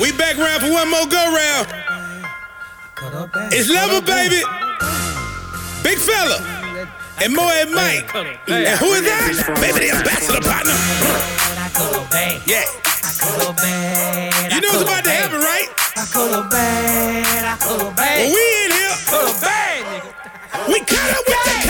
We back round for one more go round. It's Level Baby, Big Fella, and Moe Mike. And who is that? Baby, the ambassador partner. Yeah. You know what's about to happen, right? When we in here, we cut up with the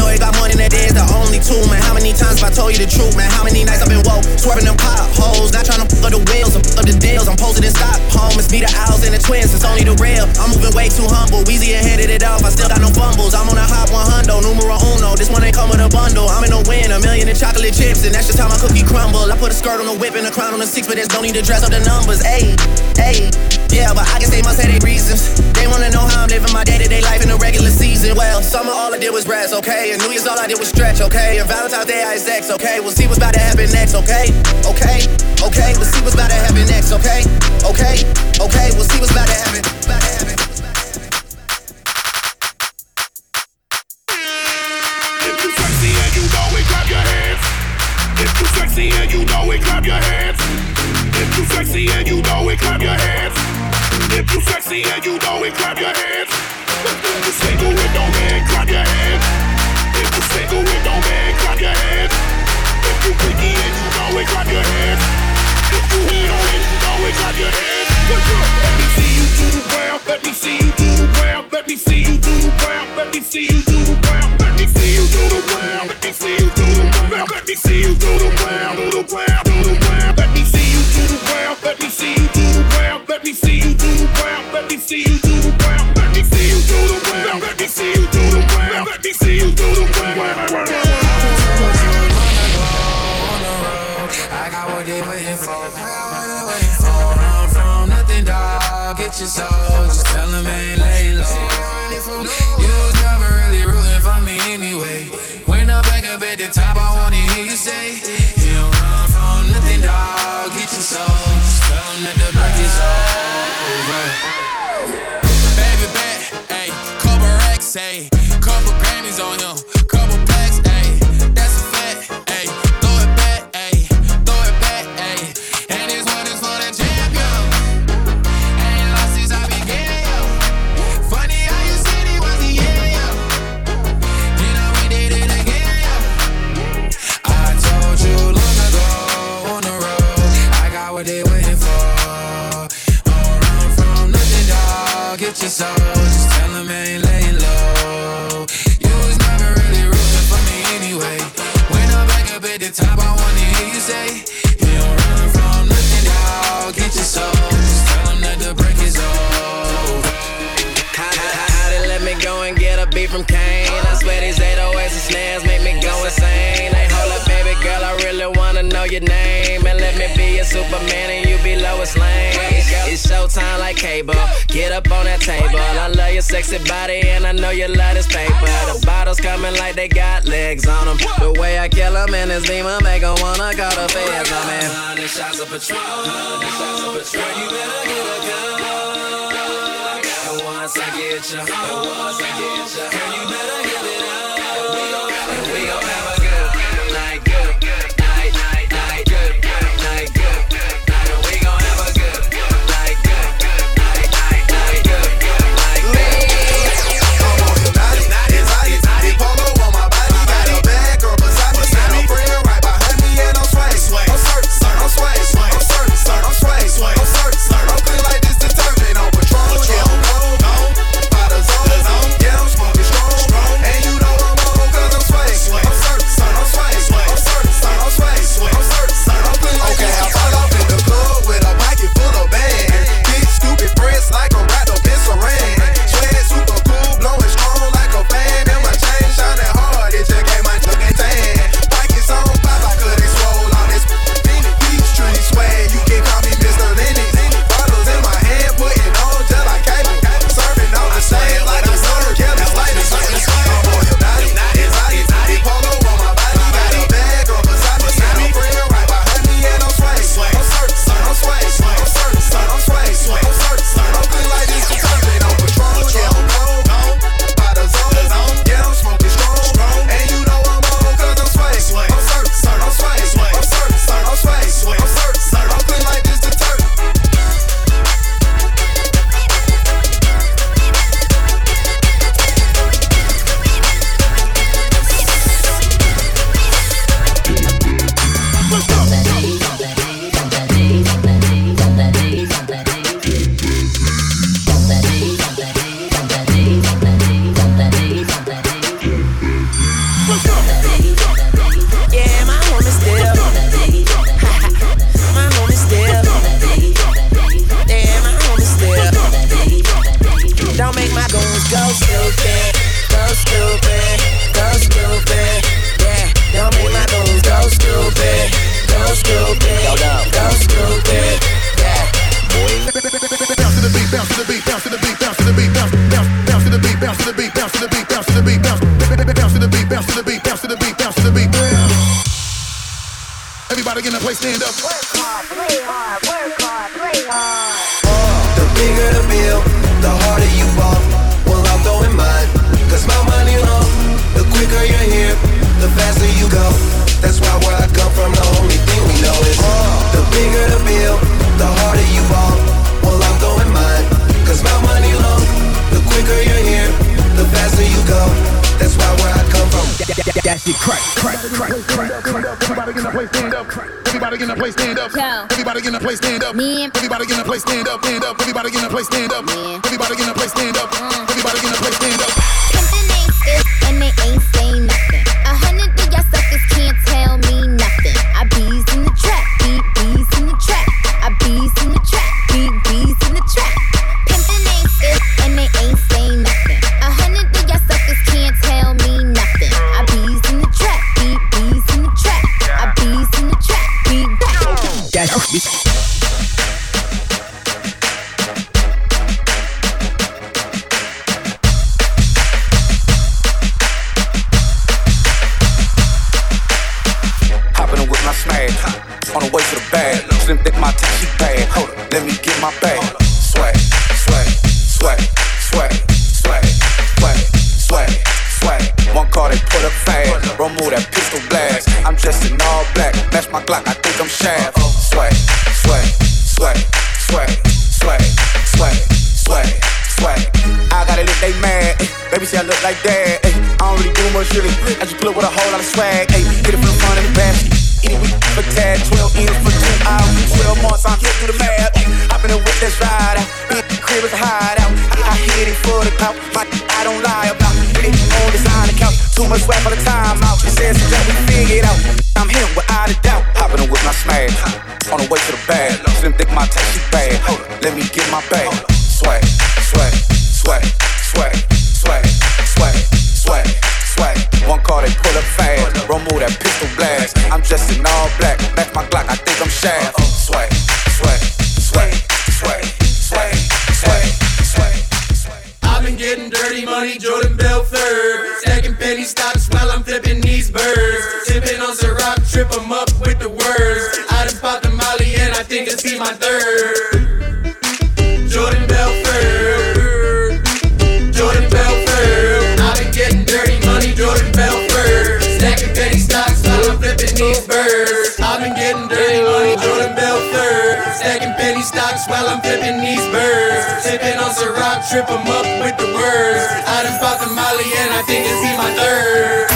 I got money, that is the only two, man. How many times have I told you the truth, man? How many nights I've been woke, swerving them potholes, not trying to fuck up the wheels, up the deals. I'm posted in Stockholm, it's me, the owls, and the twins, it's only the real. I'm moving way too humble, Weezy and handed it off, I still got no fumbles. I'm on a hot 100, numero uno. This one ain't come with a bundle. I'm in a win, a million in chocolate chips, and that's just how my cookie crumble. I put a skirt on the whip and a crown on the six, but there's no need to dress up the numbers. Ayy, ayy, yeah, but I guess they must have their reasons. They wanna know how I'm living my day to day life in a regular season. Well, summer all I did was rest, okay? And New Year's all I did was stretch, okay? And Valentine's Day I sex, okay? We'll see what's about to happen next, okay? Okay, okay, we'll see what's about to happen next, okay? Okay, okay, we'll see what's about to happen. About to happen. If you sexy and you know it, clap your hands. If you sexy and you know it, clap your hands. If you sexy and you know it, clap your hands. If you sexy and you know it, clap your hands. If you single with no man, clap your hands. Single with no man, clap your hands. If you freaky and you know it, clap your hands. If you hit on it, you know it, clap your hands. Let me see you do the brown. Let me see you do the brown. Let me see you do the brown. Let me see you do the brown. Let me see you do the brown. Let me see you do the brown. Let me see you do the brown. Do the brown. Do the brown. Let me see you do the brown. Let me see you do the brown. Let me see you do the brown. Let me see you do the brown. Let me see you do the brown. Let me see you I what they waiting for. Don't run from nothing, dog. Get your soul. Just tell them ain't lay low. You was never really rooting for me anyway. When I'm back up at the top, I wanna hear you say, You don't run from nothing, dog. Get your soul. Just tell them that the break is over. Baby back, ayy, couple racks, ayy, couple Grammys on him, your name. And let me be a Superman and you be Lois Lane. It's showtime like cable. Get up on that table. I love your sexy body and I know you love this paper. The bottles coming like they got legs on them. The way I kill them in this beamer make them wanna call the feds on me. Hundred shots of Patrón, hundred shots of Patrón. You better get a gun. And once I get you, and once I get you, girl, you better Everybody in the place, stand up. Uh, the bigger the bill, the harder you ball. Well, I'm throwing mine. Cause my money long. The quicker you're here, the faster you go. That's why where I come from, the only thing we know is uh, the bigger the bill, the harder you ball. Well, I'm throwing mine. Cause my money long. The quicker you're here, the faster you go. That's why where I come from. That shit crack, crack, crack, crack, crack. Everybody in the place, stand up. Everybody in the place, stand up. Everybody in the place, stand up. Everybody in the place, stand up, stand up. Everybody in the place, stand up. Everybody in the place, stand up. Everybody in the place, stand up. Pimpin' ain't and they ain't saying nothing. Baby I like that. Ay, I don't really do much really. I just pull up with a whole lot of swag. Ay, hit it from the front and the back. Eat it with tag, 12 eaters for two hours, 12 months, I'm here through the math. Hop in the whip, let's ride out. The crib is a hideout. I, I hit it for the clout, my I don't lie about it. On design account, too much rap all the time out. It says that we figure it out. car, they pull up fast. Run that pistol blast. I'm dressed in all black. Match my Glock, I think I'm shaft. Sway, sway, sway, sway, sway, sway, sway. I've been getting dirty money, Jordan Belfort. Stacking penny stocks while I'm flipping these birds. Tipping on Ciroc, trip 'em up with the words. I done popped the molly and I think it's be my third. while I'm flipping these birds. Sipping on Ciroc, trip 'em up with the words. I done bought the Molly and I think it's be my third.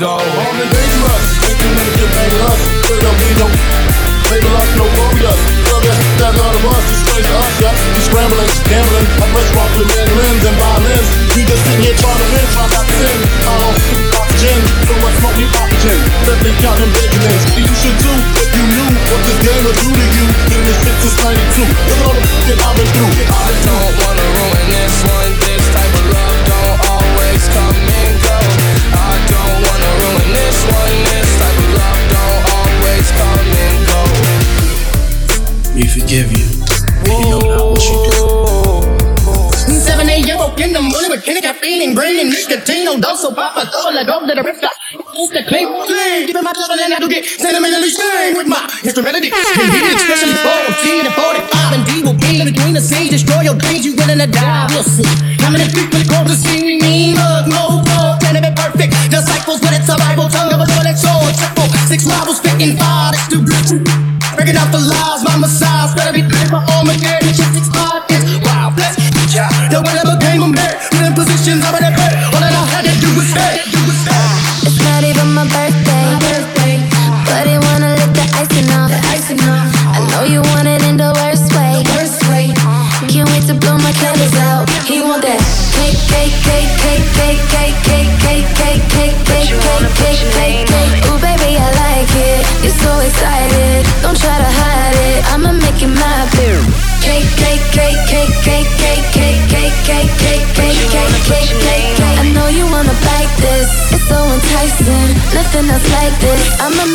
go. baby, I'm what you do. Seven a.m. up in the morning with candy, caffeine, and green, and nicotine. No dose, so pop a thought like over to the rip It's the clean thing. My blood and I do get sentimentally stained with my instrumentality. Especially 14 and 45 and D will be between the scenes. Destroy your dreams, you willing to die. We'll see. How many people go to see me? Mean, mug, no, no, can it be perfect? Disciples, but it's a Bible tongue of a toilet soul. Triple six marbles, fitting five. It's too good. Breaking out the lies my armageddon. Just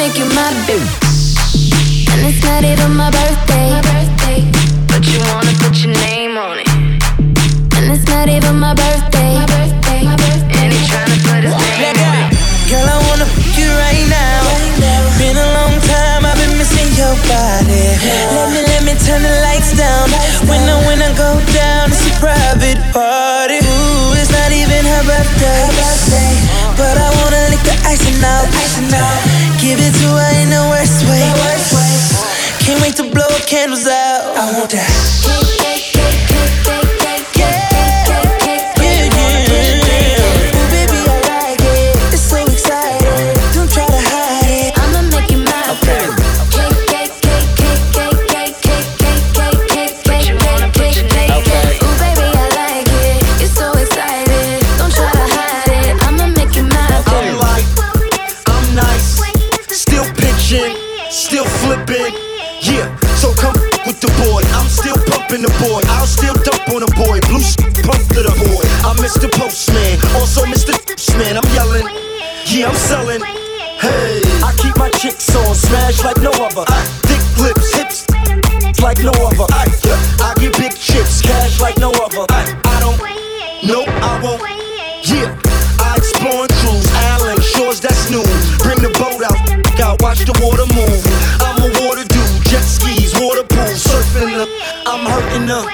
make you my bitch. And it's not even my other. I Thick lips, hips like no other. I I get big chips, cash like no other. I I don't, nope, I won't. Yeah, I exploring cruise island shores that's new. Bring the boat out, got watch the water move. I'm a water dude, jet skis, water pool, surfing up. I'm hurting up.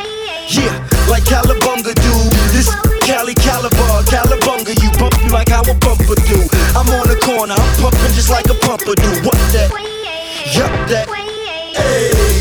Yeah, like Calabunga do. This Cali Calabar, Calabunga, you bump me like how a bumper do. I'm on the corner, I'm pumping just like a pumper do. What that? Yup, that. Hey.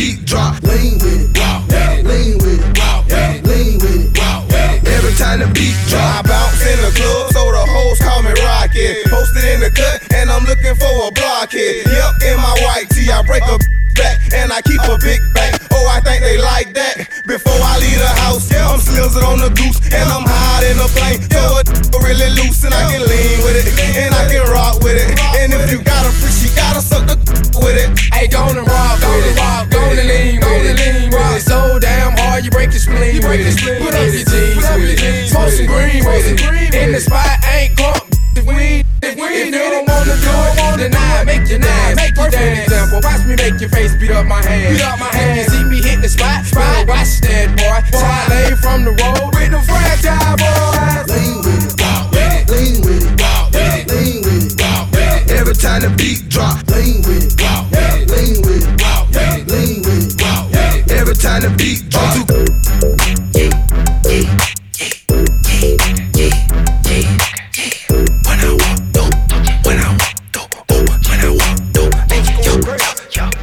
beat drop. Lean with it, wow, yeah. lean with it, wow, yeah. lean with it. Wow, yeah. Every time the beat drop, I bounce in the club, so the hoes call me Rocket. Posted in the cut, and I'm looking for a blockhead. Yep, in my white tee, I break a back, and I keep a big bang. Oh, I think they like that. Before I leave the house, yeah, I'm slizzing on the goose, and I'm hot in the plane. So it really loose, and I can lean with it, and I can rock with it. And if you got a freak, she gotta suck the with it. Hey, don't rock with it the lean with it. Rock so damn hard, you break your spleen with it. Put up your jeans with it. Smoke some green with it. In the spot, ain't caught. If we, if we don't wanna do it, deny, make your nine, make your dance. Example, watch me make your face beat up my hand. Beat up my hand. You see me hit the spot, spot. Watch that boy. Side lane from the road with the franchise boys. Lean with it, walk with it, lean with it, walk with it, lean with it, walk with it. Every time the beat drop, lean with it, walk. time to beat